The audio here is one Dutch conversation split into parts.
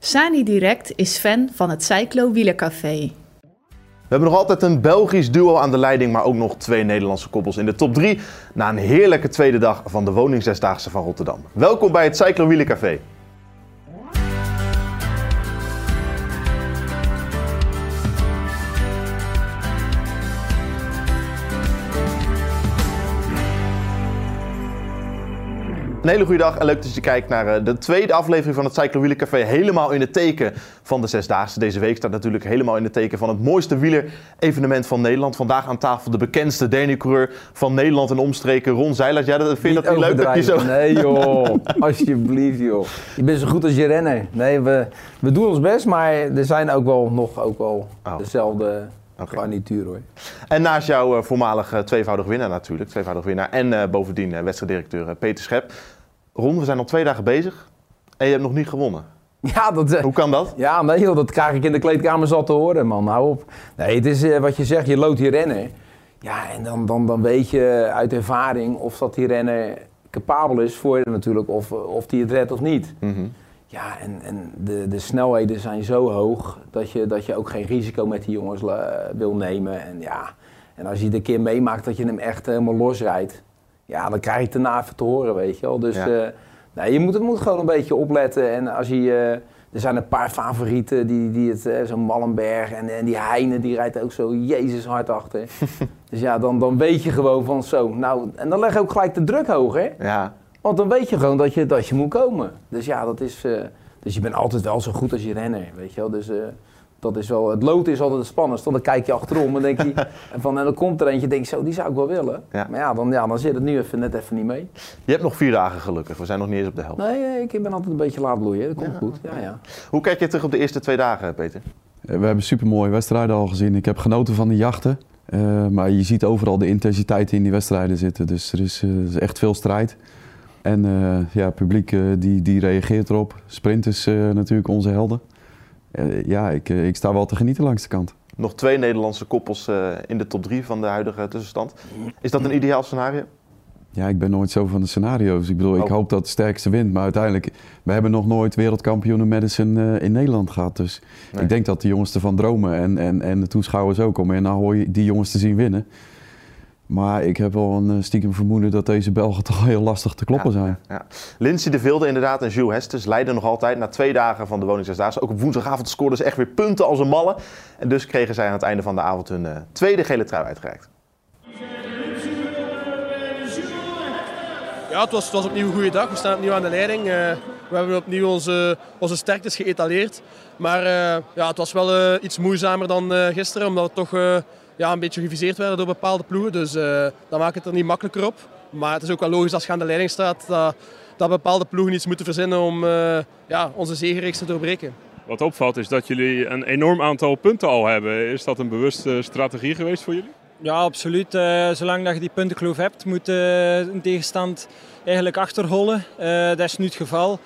Sani Direct is fan van het Cyclo Wielercafé. We hebben nog altijd een Belgisch duo aan de leiding, maar ook nog twee Nederlandse koppels in de top 3 na een heerlijke tweede dag van de woningszesdaagse van Rotterdam. Welkom bij het Cyclo Wielercafé. Een hele goede dag en leuk dat je kijkt naar eh, de tweede aflevering van het Cyclo Café. Helemaal in het teken van de Zesdaagse. Deze week staat natuurlijk helemaal in het teken van het mooiste wielerevenement van Nederland. Vandaag aan tafel de bekendste Deni-coureur van Nederland en omstreken, Ron Zeilert. Ja, dat vind je dat niet leuk dat je zo... Nee joh, alsjeblieft joh. Je bent zo goed als je renner. Nee, we, we doen ons best, maar er zijn ook wel nog ook wel oh. dezelfde... Okay. Garnituur hoor. En naast jouw uh, voormalige tweevoudig winnaar natuurlijk, tweevoudig winnaar en uh, bovendien wedstrijddirecteur Peter Schep, Ron, we zijn al twee dagen bezig en je hebt nog niet gewonnen. Ja, dat, Hoe kan dat? Ja, nee, joh, dat krijg ik in de kleedkamer zat te horen, man. Hou op. Nee, het is uh, wat je zegt, je loopt die renner. Ja, en dan, dan, dan weet je uit ervaring of dat die renner capabel is voor je natuurlijk, of, of die het redt of niet. Mm -hmm. Ja, en, en de, de snelheden zijn zo hoog dat je, dat je ook geen risico met die jongens wil nemen. En, ja, en als je het een keer meemaakt dat je hem echt helemaal losrijdt, ja, dan krijg je het daarna even te horen, weet je wel. Dus ja. uh, nee, je moet, moet gewoon een beetje opletten. En als je, uh, er zijn een paar favorieten, die, die het, uh, zo'n Mallenberg en, en die Heine, die rijdt ook zo jezus hard achter. dus ja, dan, dan weet je gewoon van zo. Nou, en dan leg je ook gelijk de druk hoog, hè. Ja. Want dan weet je gewoon dat je, dat je moet komen. Dus ja, dat is... dus je bent altijd wel zo goed als je renner, weet je wel. Dus dat is wel, het lood is altijd het spannendst. Dan kijk je achterom en denk je, en, van, en dan komt er eentje denk je zo, die zou ik wel willen. Ja. Maar ja dan, ja, dan zit het nu even, net even niet mee. Je hebt nog vier dagen gelukkig, we zijn nog niet eens op de helft. Nee, ik ben altijd een beetje laat bloeien, dat komt ja. goed. Ja, ja. Hoe kijk je terug op de eerste twee dagen, Peter? We hebben supermooie wedstrijden al gezien. Ik heb genoten van de jachten. Uh, maar je ziet overal de intensiteit in die wedstrijden zitten. Dus er is, uh, is echt veel strijd. En uh, ja, het publiek die, die reageert erop. Sprinters natuurlijk onze helden. Uh, ja, ik, uh, ik, sta wel te genieten langs de kant. Nog twee Nederlandse koppels uh, in de top drie van de huidige tussenstand. Is dat een ideaal scenario? Ja, ik ben nooit zo van de scenario's. Ik bedoel, oh. ik hoop dat de sterkste wint. Maar uiteindelijk, we hebben nog nooit wereldkampioenen Madison in Nederland gehad. Dus nee. ik denk dat de jongens ervan dromen. En, en, en de toeschouwers ook. Om en nou hoor je die jongens te zien winnen. Maar ik heb wel een stiekem vermoeden dat deze Belgen toch heel lastig te kloppen ja, zijn. Ja. Lindsay de Vilde inderdaad en Jules Hestes leiden nog altijd na twee dagen van de woningszesdaagse. Ook op woensdagavond scoorden ze echt weer punten als een malle. En dus kregen zij aan het einde van de avond hun uh, tweede gele trui uitgereikt. Ja, het was, het was opnieuw een goede dag. We staan opnieuw aan de leiding. Uh, we hebben opnieuw onze, onze sterktes geëtaleerd. Maar uh, ja, het was wel iets moeizamer dan gisteren, omdat het toch ja, een beetje geviseerd werden door bepaalde ploegen. Dus uh, dat maakt het er niet makkelijker op. Maar het is ook wel logisch als je aan de leiding staat dat, dat bepaalde ploegen iets moeten verzinnen om uh, ja, onze zegenreeks te doorbreken. Wat opvalt is dat jullie een enorm aantal punten al hebben. Is dat een bewuste strategie geweest voor jullie? Ja, absoluut. Uh, zolang dat je die puntenkloof hebt, moet een tegenstand eigenlijk achterhollen. dat is nu het geval.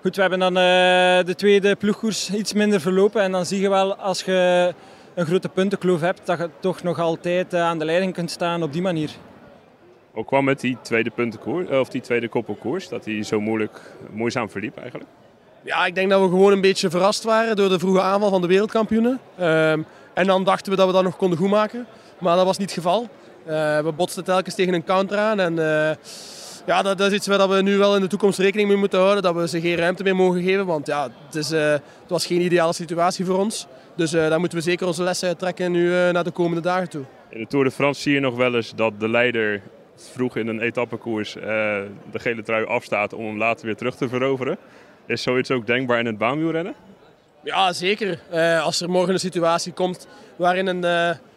Goed, we hebben dan de tweede ploegkoers iets minder verlopen. En dan zie je wel als je een grote puntenkloof hebt, dat je toch nog altijd aan de leiding kunt staan op die manier. Hoe kwam het die tweede, puntenkoers, of die tweede koppelkoers, dat die zo moeilijk, moeizaam verliep eigenlijk? Ja, ik denk dat we gewoon een beetje verrast waren door de vroege aanval van de wereldkampioenen. Um, en dan dachten we dat we dat nog konden goedmaken, maar dat was niet het geval. Uh, we botsten telkens tegen een counter aan en uh, ja, dat, dat, is iets waar we nu wel in de toekomst rekening mee moeten houden. Dat we ze geen ruimte meer mogen geven, want ja, het, is, uh, het was geen ideale situatie voor ons. Dus uh, daar moeten we zeker onze lessen uit trekken nu uh, naar de komende dagen toe. In de Tour de France zie je nog wel eens dat de leider vroeg in een etappekoers uh, de gele trui afstaat om hem later weer terug te veroveren. Is zoiets ook denkbaar in het baanwielrennen? Ja, zeker. als er morgen een situatie komt waarin een,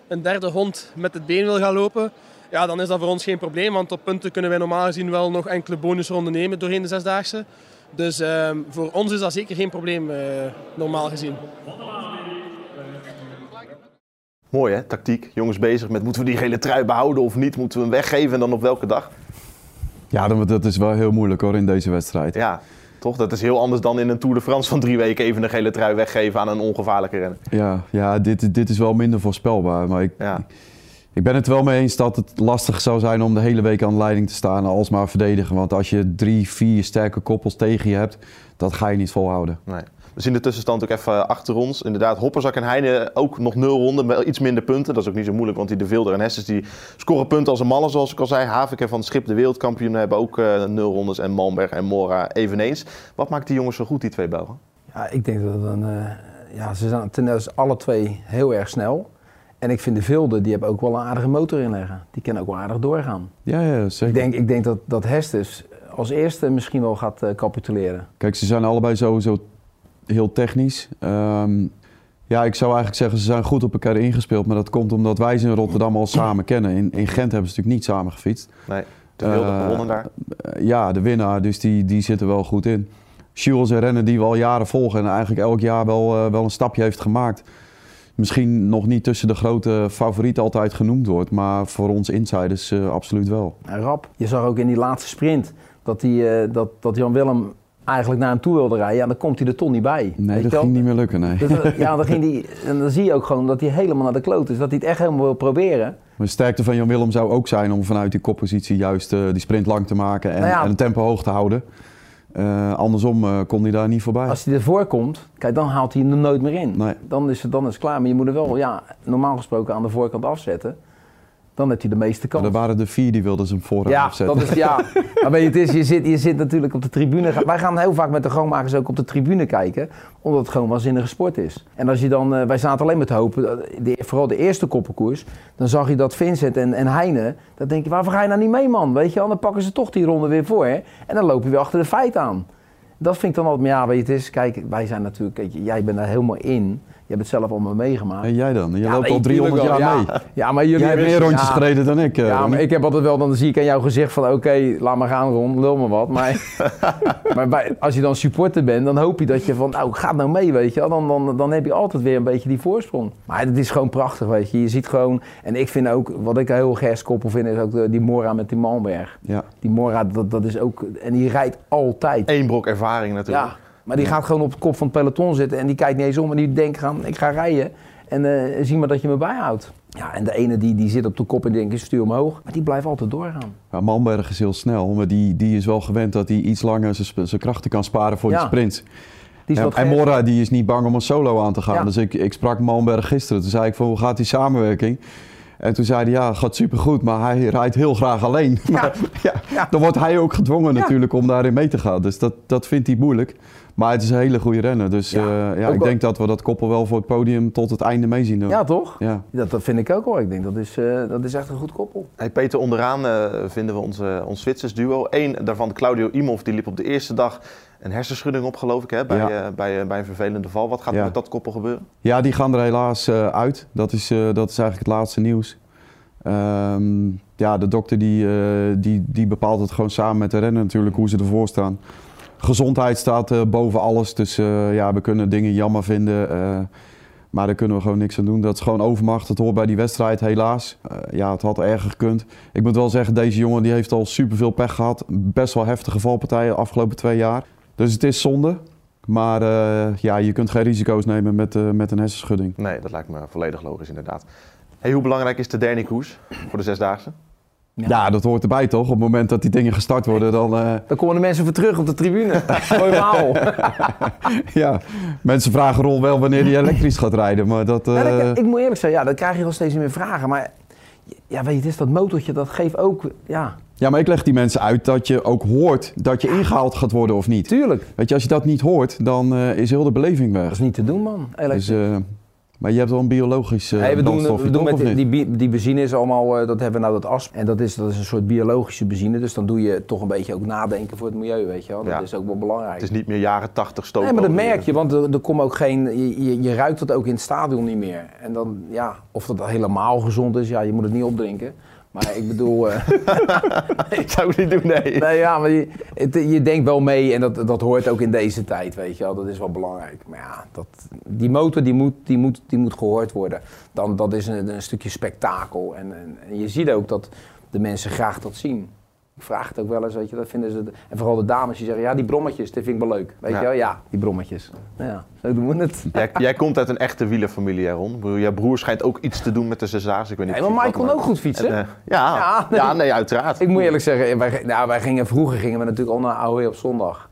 een derde hond met het been wil gaan lopen ja, dan is dat voor ons geen probleem. Want op punten kunnen wij normaal gezien wel nog enkele bonusronden nemen doorheen de zesdaagse. Dus ehm, voor ons is dat zeker geen probleem, normaal gezien. Mooi hè, tactiek. Jongens bezig met moeten we die gele trui behouden of niet? Moeten we hem weggeven en dan op welke dag? Ja, dat is wel heel moeilijk hoor in deze wedstrijd. Ja, toch? Dat is heel anders dan in een Tour de France van drie weken even een gele trui weggeven aan een ongevaarlijke renner. Ja, ja dit, dit is wel minder voorspelbaar. Maar ik, ja. ik ben het wel mee eens dat het lastig zou zijn om de hele week aan de leiding te staan en alsmaar verdedigen. Want als je drie, vier sterke koppels tegen je hebt, dat ga je niet volhouden. Nee. We zien de tussenstand ook even achter ons. Inderdaad, Hopperzak en Heine ook nog nul ronden, wel iets minder punten. Dat is ook niet zo moeilijk, want die De Vilder en Hessens die scoren punten als een mannen, zoals ik al zei. Havik en Van het Schip, de wereldkampioen, hebben ook uh, nul rondes. En Malmberg en Mora eveneens. Wat maakt die jongens zo goed, die twee Belgen? Ja, ik denk dat een, uh, ja, ze zijn ten alle twee heel erg snel. En ik vind de Vilde, die hebben ook wel een aardige motor in leggen. Die kunnen ook wel aardig doorgaan. Ja, ja zeker. Ik denk, ik denk dat, dat Hestes als eerste misschien wel gaat uh, capituleren. Kijk, ze zijn allebei sowieso heel technisch. Um, ja, ik zou eigenlijk zeggen, ze zijn goed op elkaar ingespeeld. Maar dat komt omdat wij ze in Rotterdam al samen kennen. In, in Gent hebben ze natuurlijk niet samen gefietst. Nee, de wilde uh, gewonnen daar. ja, de winnaar, dus die, die zit er wel goed in. Jules een renner die we al jaren volgen en eigenlijk elk jaar wel, uh, wel een stapje heeft gemaakt. Misschien nog niet tussen de grote favorieten altijd genoemd wordt, maar voor ons insiders uh, absoluut wel. En rap, je zag ook in die laatste sprint dat, die, dat, dat Jan Willem eigenlijk naar hem toe wilde rijden, ja, dan komt hij er toch niet bij. Nee, dat ging niet meer lukken, nee. Dus, eh, ja, dan ging die, en dan zie je ook gewoon dat hij helemaal naar de kloot is. Dat hij het echt helemaal wil proberen. Maar de sterkte van Jan Willem zou ook zijn om vanuit die koppositie juist uh, die sprint lang te maken en, nou ja, en het tempo hoog te houden. Uh, andersom uh, kon hij daar niet voorbij. Als hij ervoor komt, kijk, dan haalt hij hem er nooit meer in. Nee. Dan, is het, dan is het klaar. Maar je moet er wel, ja, normaal gesproken aan de voorkant afzetten dan heb je de meeste kans. er waren er vier die wilden ze hem vooraan ja, afzetten. Dat is, ja, maar weet je, het is, je, zit, je zit natuurlijk op de tribune. Wij gaan heel vaak met de grootmakers ook op de tribune kijken, omdat het gewoon waanzinnige sport is. En als je dan, uh, wij zaten alleen met hopen, eh, de, vooral de eerste koppenkoers, dan zag je dat Vincent en, en Heine, dan denk je, waarvoor ga je nou niet mee man? Weet je, dan pakken ze toch die ronde weer voor. Hè? En dan loop je weer achter de feit aan. Dat vind ik dan altijd, maar ja, weet je, het is, kijk, wij zijn natuurlijk, kijk, jij bent daar helemaal in. Je hebt het zelf allemaal meegemaakt. En jij dan? Je loopt al 300 jaar mee. Ja, maar jullie jij hebt meer rondjes gereden dan ik. Uh, ja, maar ik heb altijd wel, dan zie ik aan jouw gezicht van oké, laat maar gaan rond, lul me wat. Maar, maar bij, als je dan supporter bent, dan hoop je dat je van, nou, ga nou mee, weet je. Dan, dan, dan heb je altijd weer een beetje die voorsprong. Maar het is gewoon prachtig, weet je. Je ziet gewoon, en ik vind ook, wat ik heel gers koppel vind, is ook die Mora met die Malmberg. Ja. Die Mora, dat, dat is ook, en die rijdt altijd. Eén brok ervaring natuurlijk. Ja. Maar die gaat gewoon op de kop van het peloton zitten en die kijkt niet eens om en die denkt gaan, ik ga rijden en uh, zie maar dat je me bijhoudt. Ja, en de ene die, die zit op de kop en denkt, ik stuur omhoog. Maar die blijft altijd doorgaan. Ja, Malmberg is heel snel, maar die, die is wel gewend dat hij iets langer zijn krachten kan sparen voor ja. die sprint. Die en, en Mora die is niet bang om een solo aan te gaan. Ja. Dus ik, ik sprak Malmberg gisteren. Toen zei ik van, hoe gaat die samenwerking? En toen zei hij, ja, gaat supergoed, maar hij rijdt heel graag alleen. Ja. maar, ja, dan wordt hij ook gedwongen natuurlijk om daarin mee te gaan. Dus dat, dat vindt hij moeilijk. Maar het is een hele goede renner. Dus ja, uh, ja ik denk dat we dat koppel wel voor het podium tot het einde mee zien doen. Ja, toch? Ja. Dat, dat vind ik ook wel. Ik denk dat is, uh, dat is echt een goed koppel. Hey Peter, onderaan uh, vinden we onze, ons Zwitsers duo. Eén daarvan, Claudio Imhoff, die liep op de eerste dag een hersenschudding op, geloof ik, hè, bij, ja. bij, bij een vervelende val. Wat gaat er met dat koppel gebeuren? Ja, die gaan er helaas uit. Dat is, dat is eigenlijk het laatste nieuws. Um, ja, de dokter die, die, die bepaalt het gewoon samen met de renner natuurlijk hoe ze ervoor staan gezondheid staat uh, boven alles. Dus uh, ja, we kunnen dingen jammer vinden. Uh, maar daar kunnen we gewoon niks aan doen. Dat is gewoon overmacht. Het hoort bij die wedstrijd, helaas. ja, het had erger gekund. Ik moet wel zeggen, deze jongen die heeft al superveel pech gehad. Best wel heftige valpartijen de afgelopen twee jaar. Dus het is zonde. Maar ja, je kunt geen risico's nemen met, met een hersenschudding. Nee, dat lijkt me volledig logisch inderdaad. Hey, hoe belangrijk is de derde koers voor de Zesdaagse? Ja. dat hoort erbij toch? Op het moment dat die dingen gestart worden, dan... Uh... Dan komen de mensen weer terug op de tribune. Normaal. ja, mensen vragen Rol wel wanneer hij elektrisch gaat rijden, maar dat... Uh... Ja, ik, ik, moet eerlijk zeggen, ja, dan krijg je wel steeds meer vragen. Maar ja, weet je, het is dat motortje, dat geeft ook... Ja. ja, maar ik leg die mensen uit dat je ook hoort dat je ingehaald gaat worden of niet. Tuurlijk. Weet je, als je dat niet hoort, dan uh, is heel de beleving weg. Dat is niet te doen, man. Elektrisch. Dus, maar je hebt wel een biologisch uh, nee, we doen, we doen met die, die, die, benzine is allemaal, uh, dat hebben we nou dat asp. En dat is, dat is een soort biologische benzine. Dus dan doe je toch een beetje ook nadenken voor het milieu, weet je wel. Dat ja. is ook wel belangrijk. Het is niet meer jaren 80 stoken. Nee, maar dat merk je, want er, er komt ook geen, je, je, je, ruikt het ook in het stadion niet meer. En dan, ja, of dat helemaal gezond is, ja, je moet het niet opdrinken. Maar ik bedoel... eh, Ik zou het niet doen, nee. Nee, ja, maar je, het- je denkt wel mee en dat, dat hoort ook in deze tijd, weet je wel. Dat is wel belangrijk. Maar ja, dat, die motor die moet, die moet, die moet gehoord worden. Dan, dat is een, een stukje spektakel. En, en, en je ziet ook dat de mensen graag dat zien. Ik vraag het ook wel eens, weet je, dat vinden ze... En vooral de dames die zeggen, ja, die brommetjes, dat vind ik wel leuk. Weet Ja. je wel? Ja, die brommetjes. Ja, zo doen we het. Jij, jij komt uit een echte wielerfamilie, Ron. Jouw broer schijnt ook iets te doen met de Zesdaars. Ik weet niet Ja, maar Mike kon ook goed fietsen. En, eh, ja, Ja, ja, nee. uiteraard. Ik moet eerlijk zeggen, wij, nou, wij gingen, vroeger gingen we natuurlijk al naar AOE op zondag.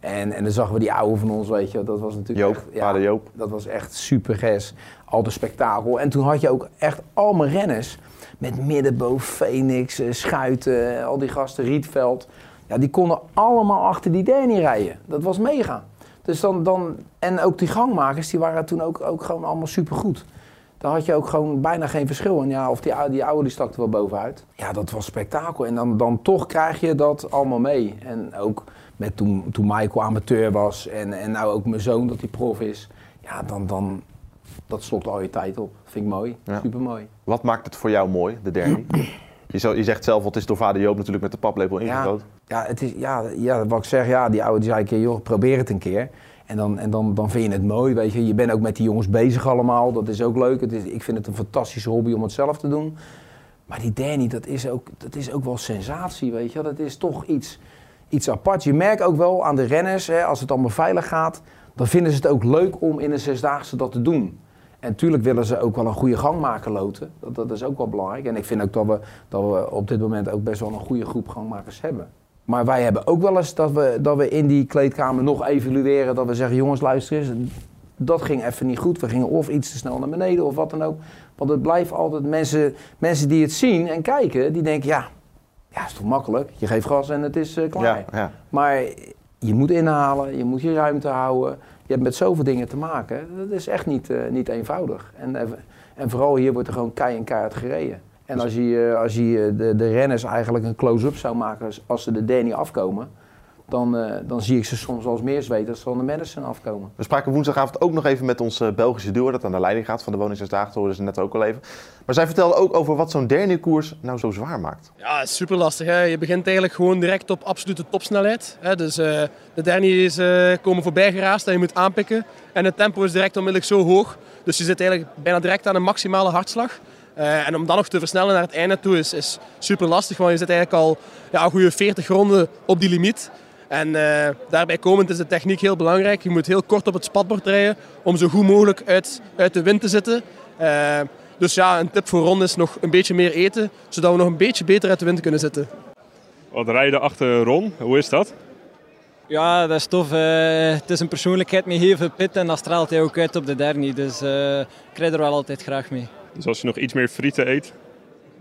En, en dan zagen we die oude van ons, weet je, dat was natuurlijk Joop, echt, vader Joop. Dat was echt super ges. Altijd spektakel. En toen had je ook echt allemaal renners. Met Middenboom, Phoenix, eh, Schuiten, eh, al die gasten, Rietveld. Ja, die konden allemaal achter die Danny rijden. Dat was mega. Dus dan, dan, en ook die gangmakers, die waren toen ook, ook gewoon allemaal supergoed. Daar had je ook gewoon bijna geen verschil. En ja, of die, die oude die stak er wel bovenuit. Ja, dat was spektakel. En dan, dan toch krijg je dat allemaal mee. En ook met toen, toen Michael amateur was en, en nou ook mijn zoon dat hij prof is. Ja, dan, dan dat slokt al je tijd op. Vind ik mooi. Ja. Super mooi. Wat maakt het voor jou mooi, de derby? je, zegt zelf, het is door vader Joop natuurlijk met de paplepel Ja, ingegoten. ja, het is, ja, ja, wat ik zeg, ja, die oude die zei een keer, joh, probeer het een keer. En, dan, en dan, dan vind je het mooi, weet je. Je bent ook met die jongens bezig allemaal, dat is ook leuk. Het is, ik vind het een fantastische hobby om het zelf te doen. Maar die Danny, dat is ook, dat is ook wel sensatie, weet je. Dat is toch iets, iets apart. Je merkt ook wel aan de renners, hè, als het allemaal veilig gaat... dan vinden ze het ook leuk om in een zesdaagse dat te doen. En natuurlijk willen ze ook wel een goede gangmaker loten. Dat, dat is ook wel belangrijk. En ik vind ook dat we, dat we op dit moment ook best wel een goede groep gangmakers hebben. Maar wij hebben ook wel eens dat we, dat we in die kleedkamer nog evalueren. Dat we zeggen, jongens luister eens, dat ging even niet goed. We gingen of iets te snel naar beneden of wat dan ook. Want het blijft altijd mensen, mensen die het zien en kijken, die denken, ja, ja, is toch makkelijk. Je geeft gas en het is eh, klaar. Ja, ja. Maar je moet inhalen, je moet je ruimte houden. Je hebt met zoveel dingen te maken. Dat is echt niet, eh, niet eenvoudig. En, eh, en vooral hier wordt er gewoon kei en keihard gereden. En als je, eh, als je de, de renners eigenlijk een close-up zou maken als, als ze de Danny afkomen, dan, eh, dan zie ik ze soms eens meer zweten als ze van de Madison afkomen. We spraken woensdagavond ook nog even met ons Belgische duo dat aan de leiding gaat van de Woningszesdagen. Dat hoorden ze net ook al even. Maar zij vertelde ook over wat zo'n Derny-koers nou zo zwaar maakt. Ja, is super lastig. Hè. Je begint eigenlijk gewoon direct op absolute topsnelheid. Hè. Dus eh, de Danny's eh komen voorbij geraast en je moet aanpikken. En het tempo is direct onmiddellijk zo hoog. Dus je zit eigenlijk bijna direct aan een maximale hartslag. Eh, en om dan nog te versnellen naar het einde toe is, is super lastig. Want je zit eigenlijk al ja, een goede 40 ronden op die limiet. En eh, daarbij komend is de techniek heel belangrijk. Je moet heel kort op het spatbord rijden om zo goed mogelijk uit, uit de wind te zitten. Eh, dus ja, een tip voor Ron is nog een beetje meer eten, zodat we nog een beetje beter uit de wind kunnen zitten. Wat rijden achter Ron, hoe is dat? Ja, dat is tof. eh. het is een persoonlijkheid met heel veel pit en dat straalt hij ook uit op de dernie. Dus eh, ik rijd er wel altijd graag mee. Dus als je nog iets meer frieten eet,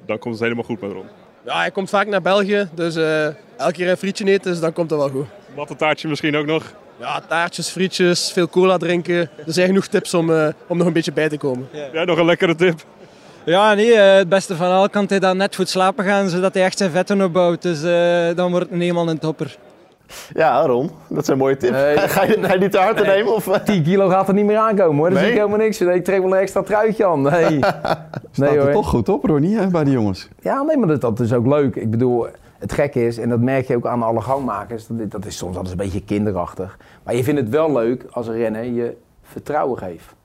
dan komt het helemaal goed met Ron. Ja, hij komt vaak naar België, dus eh, elke keer een frietje eten, dus dan komt dat wel goed. Wat een taartje misschien ook nog. Ja, taartjes, frietjes, veel cola drinken. Er zijn genoeg tips om, eh, om nog een beetje bij te komen. Ja, nog een lekkere tip. Ja, nee, eh, het beste van al kan hij dan net goed slapen gaan, zodat hij echt zijn vetten opbouwt. Dus eh, dan wordt het helemaal een topper. Ja, Ron, dat zijn mooie tips. Nee. ga, je, ga je niet te hard te nemen? Of, eh? 10 kilo gaat er niet meer aankomen hoor, daar Nee? zie ik helemaal niks. Nee, ik trek wel een extra truitje aan. Nee, nee Staat er toch goed op, Ronnie, hè, bij de jongens. Ja, nee, maar dat, dat is ook leuk. Ik bedoel, het gekke is, en dat merk je ook aan alle gangmakers, dat, dat is soms altijd een beetje kinderachtig. Maar je vindt het wel leuk als een renner je vertrouwen geeft.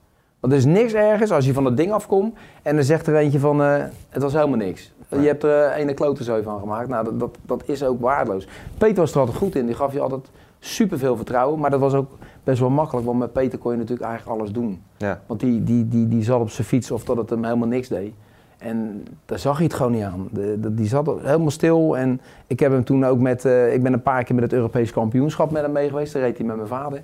Want er is niks ergens als je van dat ding afkomt en dan zegt er eentje van, eh, het was helemaal niks. Je hebt er eh, ene klotenzooi van gemaakt. Nou, dat, dat, dat is ook waardeloos. Peter was er altijd goed in. Die gaf je altijd superveel vertrouwen. Maar dat was ook best wel makkelijk. Want met Peter kon je natuurlijk eigenlijk alles doen. Ja. Want die, die, die, die zat op zijn fiets of dat het hem helemaal niks deed. En daar zag je het gewoon niet aan. De, de- die zat helemaal stil. En ik heb hem toen ook met... eh, ik ben een paar keer met het Europees kampioenschap met hem mee geweest. Daar reed hij met mijn vader.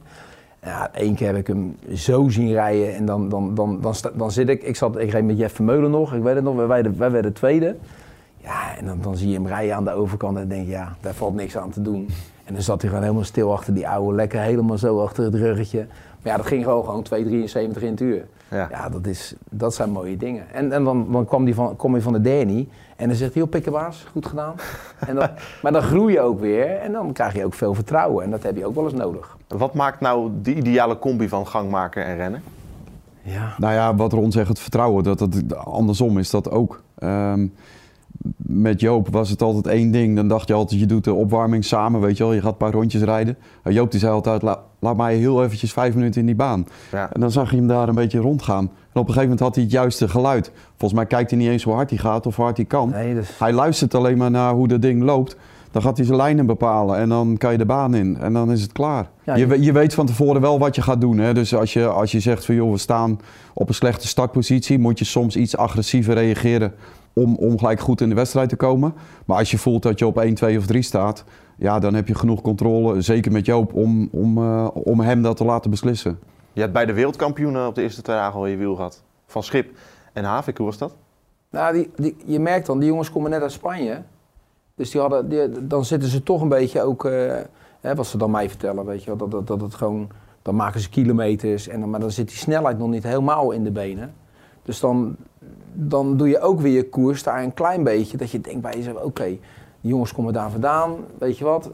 Ja, één keer heb ik hem zo zien rijden. En dan, dan, dan, dan, dan zit ik... Ik, zat, ik reed met Jeff Vermeulen nog. Ik weet het nog. Wij, werden- wij werden tweede. Ja, en dan, dan zie je hem rijden aan de overkant. En denk je, ja, daar valt niks aan te doen. En dan zat hij gewoon helemaal stil achter die oude. Lekker helemaal zo achter het ruggetje. Maar ja, dat ging gewoon, gewoon 2,73 in het uur. Ja. Ja, dat, is, dat zijn mooie dingen. En, en dan, dan kwam die van, kom je van de Danny en dan zegt hij, joh, pikkenbaas, goed gedaan. En dan, maar dan groei je ook weer en dan krijg je ook veel vertrouwen. En dat heb je ook wel eens nodig. Wat maakt nou de ideale combi van gangmaker en rennen? Ja. Nou ja, wat Ron zegt, het vertrouwen, dat het andersom is dat ook. Ehm, met Joop was het altijd één ding. Dan dacht je altijd, je doet de opwarming samen, weet je wel. Je gaat een paar rondjes rijden. En Joop die zei altijd, "La- laat mij heel eventjes vijf minuten in die baan. Ja. En dan zag je hem daar een beetje rondgaan. En op een gegeven moment had hij het juiste geluid. Volgens mij kijkt hij niet eens hoe hard hij gaat of hoe hard hij kan. Nee, dus... Hij luistert alleen maar naar hoe dat ding loopt. Dan gaat hij zijn lijnen bepalen en dan kan je de baan in. En dan is het klaar. Ja, je, je weet van tevoren wel wat je gaat doen. Hè? Dus als je, als je zegt van joh, we staan op een slechte startpositie, moet je soms iets agressiever reageren om, om gelijk goed in de wedstrijd te komen. Maar als je voelt dat je op 1, 2 of 3 staat, ja, dan heb je genoeg controle, zeker met Joop, om, om, eh, om hem dat te laten beslissen. Je hebt bij de wereldkampioenen op de eerste twee dagen al je wiel gehad. Van Schip en Havik, hoe was dat? Nou, die, die, je merkt dan, die jongens komen net uit Spanje. Dus die hadden, die, dan zitten ze toch een beetje ook, eh, hè, wat ze dan mij vertellen, weet je wel, dat, dat, dat het gewoon, dan maken ze kilometers, en dan, maar dan zit die snelheid nog niet helemaal in de benen. Dus dan, dan doe je ook weer je koers daar een klein beetje, dat je denkt bij jezelf, oké, die jongens komen daar vandaan, weet je wat.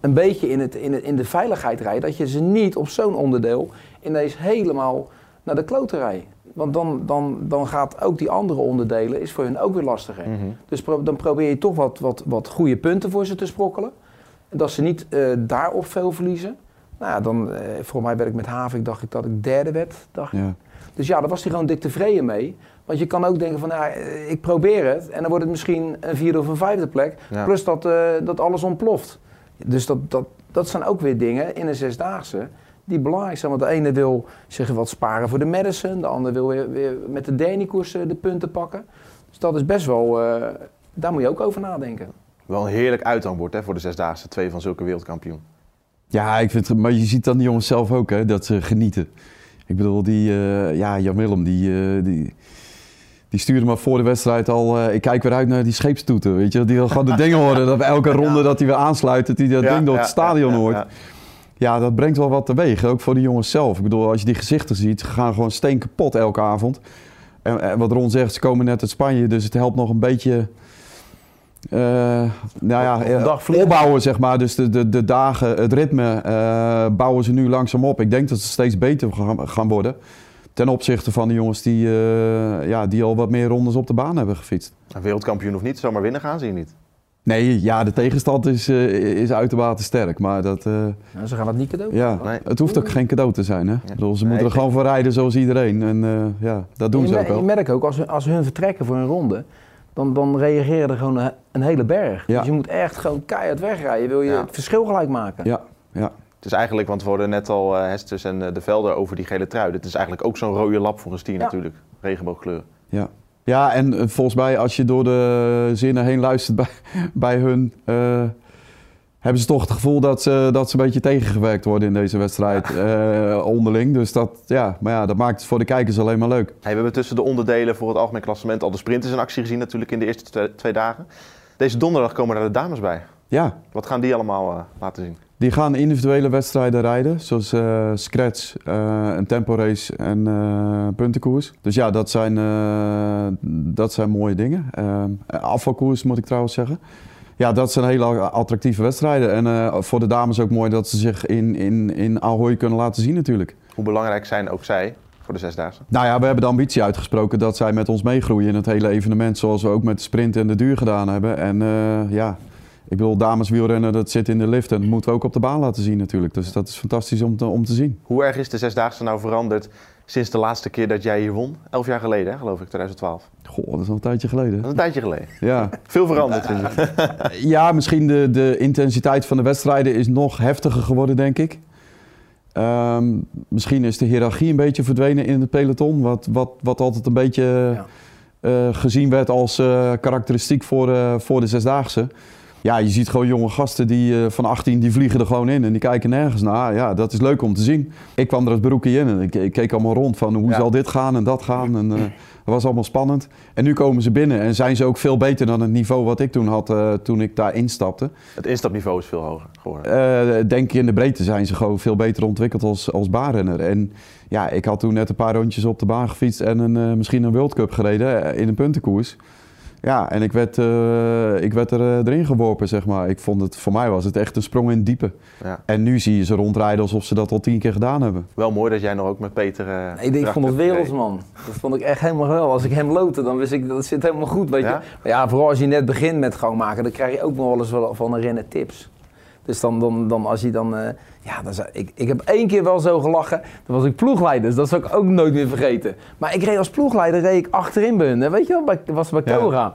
Een beetje in, het, in, het, in de veiligheid rijden, dat je ze niet op zo'n onderdeel ineens helemaal naar de klote rijdt. Want dan, dan, dan gaat ook die andere onderdelen, is voor hun ook weer lastiger. Dus pro- dan probeer je toch wat, wat, wat goede punten voor ze te sprokkelen. En dat ze niet eh, daarop veel verliezen. Nou ja, dan, eh volgens mij werd ik met Havik, dacht ik dat ik derde werd. Dacht. Ja. Dus ja, daar was hij gewoon dik tevreden mee. Want je kan ook denken van, eh, ik probeer het. En dan wordt het misschien een vierde of een vijfde plek. Ja. Plus dat, eh, dat alles ontploft. Dus dat, dat, dat zijn ook weer dingen in een zesdaagse die belangrijk zijn. Want de ene wil zich wat sparen voor de Madison. De ander wil weer, weer met de Dani-koers eh, de punten pakken. Dus dat is best wel, eh, daar moet je ook over nadenken. Wel een heerlijk uithangbord hè, voor de zesdaagse. Twee van zulke wereldkampioen. Ja, ik vind maar je ziet dan die jongens zelf ook, hè, dat ze genieten. Ik bedoel, die, eh, ja, Jan Willem, die, eh, die, die stuurde me voor de wedstrijd al, eh, ik kijk weer uit naar die scheepstoeten, weet je. Die wil gewoon de dingen horen, dat elke ronde dat hij weer aansluit, dat hij dat Ja, ding door ja, het stadion hoort. ja. Ja, dat brengt wel wat teweeg, ook voor de jongens zelf. Ik bedoel, als je die gezichten ziet, ze gaan gewoon steen kapot elke avond. En, en wat Ron zegt, ze komen net uit Spanje, dus het helpt nog een beetje... eh, nou ja, eh, opbouwen zeg maar. Dus de, de, de dagen, het ritme bouwen ze nu langzaam op. Ik denk dat ze steeds beter gaan, gaan worden. Ten opzichte van de jongens die, eh, ja, die al wat meer rondes op de baan hebben gefietst. Een wereldkampioen of niet, zomaar winnen gaan ze hier niet. Nee, ja, de tegenstand is, eh, is uitermate sterk. Maar dat, eh, Nou, ze gaan het niet cadeau. ja, Nee. het hoeft ook geen cadeau te zijn. Hè? Ik bedoel, ze Nee, moeten er ik gewoon voor rijden zoals iedereen. En eh, ja, dat doen ze ook wel. je merkt ook, als, als hun vertrekken voor een ronde, dan, dan reageren er gewoon een, een hele berg. Ja. Dus je moet echt gewoon keihard wegrijden. Wil je Ja. het verschil gelijk maken. Ja, ja. Het is eigenlijk, want we hoorden net al eh Hesters en eh, De Velder over die gele trui. Het is eigenlijk ook zo'n rode lap voor een stier Ja. natuurlijk. Regenboogkleur. Ja. Ja, en eh, volgens mij als je door de zinnen heen luistert bij, bij hun, eh, hebben ze toch het gevoel dat ze, dat ze een beetje tegengewerkt worden in deze wedstrijd eh, onderling. Dus dat, ja, maar ja, dat maakt het voor de kijkers alleen maar leuk. Hey, we hebben tussen de onderdelen voor het algemeen klassement al de sprinters in actie gezien natuurlijk in de eerste twee, twee dagen. Deze donderdag komen daar de dames bij. Ja, Wat gaan die allemaal laten zien? Die gaan individuele wedstrijden rijden, zoals eh scratch, eh, een temporace en eh puntenkoers. Dus ja, dat zijn, dat zijn mooie dingen. Afvalkoers moet ik trouwens zeggen. Ja, dat zijn hele attractieve wedstrijden. En voor de dames ook mooi dat ze zich in, in, in Ahoy kunnen laten zien natuurlijk. Hoe belangrijk zijn ook zij voor de zesdaagse? Nou ja, we hebben de ambitie uitgesproken dat zij met ons meegroeien in het hele evenement. Zoals we ook met de sprint en de duur gedaan hebben. En ja, ik bedoel, dameswielrennen, dat zit in de lift. En dat moeten we ook op de baan laten zien natuurlijk. Dus dat is fantastisch om te, om te zien. Hoe erg is de zesdaagse nou veranderd sinds de laatste keer dat jij hier won? Elf jaar geleden, hè, geloof ik, 2012. Goh, dat is al een tijdje geleden. Dat is een tijdje geleden. Ja, Veel veranderd, vind ik. ja misschien de, de intensiteit van de wedstrijden is nog heftiger geworden, denk ik. Ehm, misschien is de hiërarchie een beetje verdwenen in het peloton. Wat, wat, wat altijd een beetje Ja. eh, gezien werd als eh, karakteristiek voor, eh, voor de zesdaagse. Ja, je ziet gewoon jonge gasten die eh, van 18 die vliegen er gewoon in en die kijken nergens naar. Ja, dat is leuk om te zien. Ik kwam er als broekje in en ik, ik keek allemaal rond van hoe Ja. zal dit gaan en dat gaan. En, eh, dat was allemaal spannend. En nu komen ze binnen en zijn ze ook veel beter dan het niveau wat ik toen had eh, toen ik daar instapte. Het instapniveau is veel hoger geworden. Eh, denk ik in de breedte zijn ze gewoon veel beter ontwikkeld als, als baanrenner. En ja, ik had toen net een paar rondjes op de baan gefietst en een, eh, misschien een World Cup gereden eh, in een puntenkoers. Ja, en ik werd, eh, ik werd er, eh, erin geworpen, zeg maar. Ik vond het, voor mij was het echt een sprong in het diepe. Ja. En nu zie je ze rondrijden alsof ze dat al tien keer gedaan hebben. Wel mooi dat jij nog ook met Peter... eh, Nee, ik vond het werelds, man. Dat vond ik echt helemaal geweldig. Als ik hem loodde, dan wist ik dat het zit helemaal goed, weet Ja? je. Maar ja, vooral als je net begint met gang maken, dan krijg je ook nog wel eens wel van een rennen tips. Dus dan, dan, dan als je dan... ja, dan zou, ik, ik heb één keer wel zo gelachen. Dan was ik ploegleider, dus dat zal ik ook nooit meer vergeten. Maar ik reed als ploegleider reed ik achterin bij hun. Weet je wel, bij, dat was bij Ja. Cora.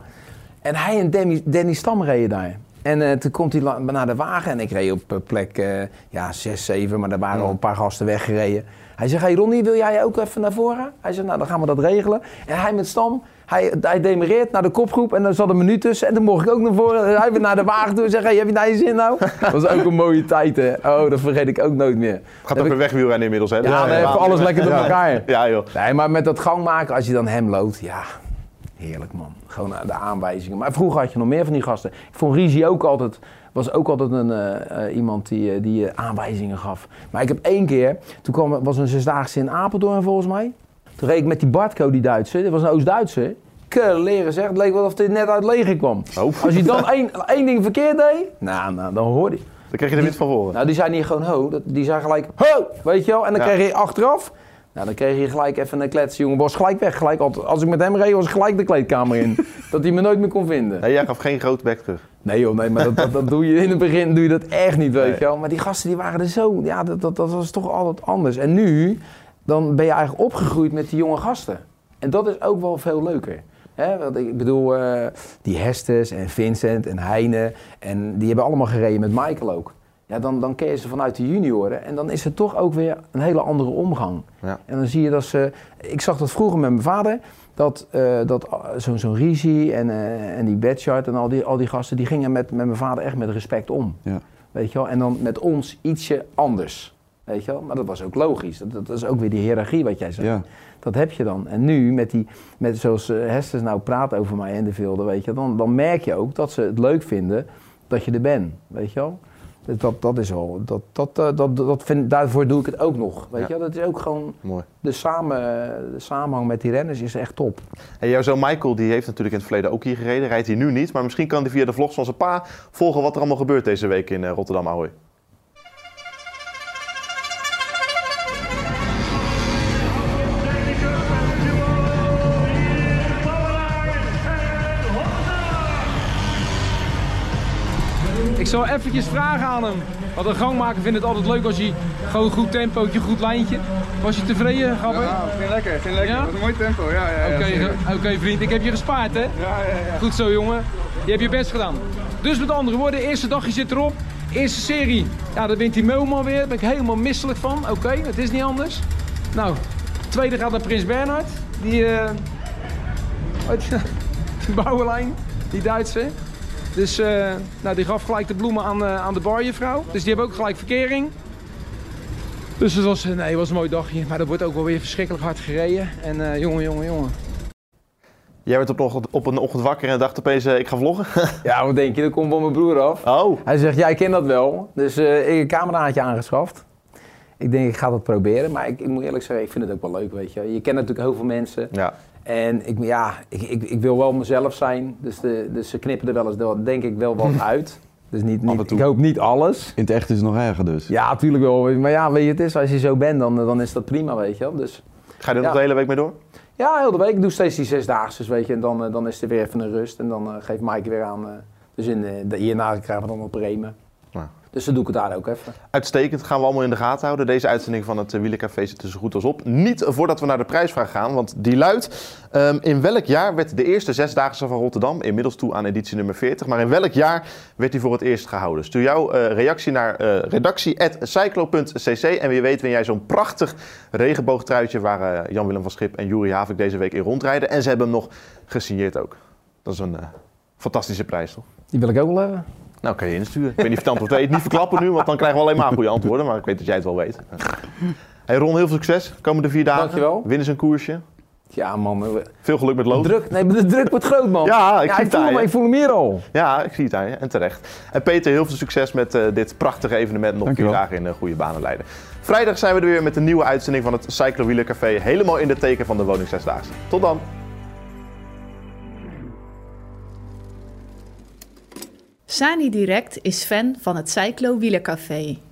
En hij en Danny, Danny Stam reden daar. En eh, toen komt hij naar de wagen en ik reed op eh, plek eh, ja, 6, 7, maar er waren al een paar gasten weggereden. Hij zegt, hey Ronnie, wil jij ook even naar voren? Hij zegt, nou dan gaan we dat regelen. En hij met Stam, hij, hij demereert naar de kopgroep en er zat een minuut tussen. En toen mocht ik ook naar voren. En hij weer naar de wagen toe en zegt, hey, heb je daar je zin nou? Dat was ook een mooie tijd, hè. Oh, dat vergeet ik ook nooit meer. Gaat ook ik- weer wegwielrennen inmiddels, hè? Ja, dan eh, even alles lekker door Ja. elkaar. Ja, joh. Nee, maar met dat gang maken, als je dan hem loopt, ja, heerlijk man. Gewoon de aanwijzingen. Maar vroeger had je nog meer van die gasten. Ik vond Risi ook altijd, was ook altijd een, eh, eh, iemand die, eh, die eh, aanwijzingen gaf. Maar ik heb één keer, toen kwam, was een zesdaagse in Apeldoorn volgens mij. Toen reed ik met die Bartko, die Duitse, dat was een Oost-Duitse. leren zeg, het leek wel of hij net uit leger kwam. Oh. Als je dan één, één ding verkeerd deed, nou, nou dan hoorde je. Dan kreeg je de wind van voren. Nou, die zei niet gewoon ho, die zei gelijk ho, weet je wel. En dan Ja. kreeg je achteraf, nou dan kreeg je gelijk even een klets. Jongen, was gelijk weg. Gelijk, als ik met hem reed, was ik gelijk de kleedkamer in. dat hij me nooit meer kon vinden. Nee, jij gaf geen grote bek terug. Nee joh, nee, maar dat, dat, dat doe je in het begin doe je dat echt niet, weet Nee. je wel. Maar die gasten die waren er zo, ja, dat, dat, dat was toch altijd anders. En nu, dan ben je eigenlijk opgegroeid met die jonge gasten. En dat is ook wel veel leuker. Want ik bedoel, eh, die Hestes en Vincent en Heine, en die hebben allemaal gereden met Michael ook. Ja, dan, dan ken je ze vanuit de junioren en dan is het toch ook weer een hele andere omgang. Ja. En dan zie je dat ze... Ik zag dat vroeger met mijn vader, dat, eh, dat zo'n zo'n Risi en, eh, en die Bedchart en al die, al die gasten, die gingen met, met mijn vader echt met respect om. Ja. Weet je wel? En dan met ons ietsje anders. Weet je wel? Maar dat was ook logisch. Dat, dat is ook weer die hiërarchie wat jij zegt. Ja. Dat heb je dan. En nu, met die, met zoals eh, Hesters nou praat over mij en de Vilde, weet je, dan, dan merk je ook dat ze het leuk vinden dat je er bent. Weet je wel? Dus Dat, dat is al, dat, dat, eh, dat, dat vind, daarvoor doe ik het ook nog. Weet Ja. je wel? Dat is ook gewoon, Mooi. de, samen, de samenhang met die renners is echt top. En jouw zoon Michael die heeft natuurlijk in het verleden ook hier gereden. Rijdt hier nu niet. Maar misschien kan hij via de vlogs van zijn pa volgen wat er allemaal gebeurt deze week in eh, Rotterdam Ahoy. Zal eventjes vragen aan hem. Want een gangmaker vindt het altijd leuk als je gewoon goed tempootje, goed lijntje. Was je tevreden, Gabber? Ja, vind lekker, vind lekker. Ja? Dat een mooi tempo, ja. ja, ja Oké, vriend, ik heb je gespaard hè? Ja, ja, ja. Goed zo jongen. Je hebt je best gedaan. Dus met andere woorden, eerste dagje zit erop. Eerste serie. Ja, dan wint die Moman weer. Daar ben ik helemaal misselijk van. Oké, het is niet anders. Nou, tweede gaat naar Prins Bernhard. Die, eh wat- die bouwenlijn, die Duitse. Dus eh, nou, die gaf gelijk de bloemen aan, eh, aan de barjevrouw. Dus die hebben ook gelijk verkering. Dus het was, nee, het was een mooi dagje. Maar dat wordt ook wel weer verschrikkelijk hard gereden. En eh, jongen, jongen, jongen. Jij werd op, een ochtend- op een ochtend wakker en dacht opeens, ik ga vloggen. Ja, wat denk je? Dat komt van mijn broer af. Oh, Hij zegt, ja, ik ken dat wel. Dus eh, ik heb een cameraatje aangeschaft. Ik denk, ik ga dat proberen. Maar ik, ik moet eerlijk zeggen, ik vind het ook wel leuk, weet je. Je kent natuurlijk heel veel mensen. ja. En ik, ja, ik, ik, ik wil wel mezelf zijn. Dus, de, dus ze knippen er wel eens, denk ik, wel wat uit. Dus niet, niet, ik hoop niet alles. In het echt is het nog erger dus. Ja, natuurlijk wel. Maar ja, weet je, het is, als je zo bent, dan, dan is dat prima, weet je wel. Dus Ga je er nog de hele week mee door? ja, heel de week. Ik doe steeds die zesdaagse, weet je. En dan, eh, dan is er weer even een rust. En dan eh, geeft Mike weer aan. eh, dus in, de, hierna krijgen we dan op Bremen. Ja. Dus dan doe ik het daar ook even. Uitstekend, gaan we allemaal in de gaten houden. Deze uitzending van het uh, Wielercafé zit er zo goed als op. Niet voordat we naar de prijsvraag gaan, want die luidt... ehm, in welk jaar werd de eerste zesdaagse van Rotterdam, inmiddels toe aan editie nummer 40... maar in welk jaar werd die voor het eerst gehouden? Stuur jouw eh, reactie naar eh redactie.cyclo.cc en wie weet win jij zo'n prachtig regenboogtruitje... waar eh, Jan-Willem van Schip en Juri Havik deze week in rondrijden. En ze hebben hem nog gesigneerd ook. Dat is een eh, fantastische prijs, toch? Die wil ik ook wel hebben. Nou, kan je insturen. Ik weet niet of je het antwoord weet. Niet verklappen nu, want dan krijgen we alleen maar goede antwoorden. Maar ik weet dat jij het wel weet. Hey Ron, heel veel succes. Komende vier dagen. Dankjewel. Winnen ze een koersje. Ja, man. Veel geluk met De lopen. druk, nee, de druk wordt groot, man. Ja, ik zie het voel hem, ik voel hem hier al. Ja, ik zie het aan je. En terecht. En Peter, heel veel succes met eh, dit prachtige evenement. Nog vier dagen in uh, goede banen leiden. Vrijdag zijn we er weer met een nieuwe uitzending van het Cyclo Wielercafé. Helemaal in de teken van de Woning Zesdaagse. Tot dan. Sani Direct is fan van het Cyclo Wielercafé.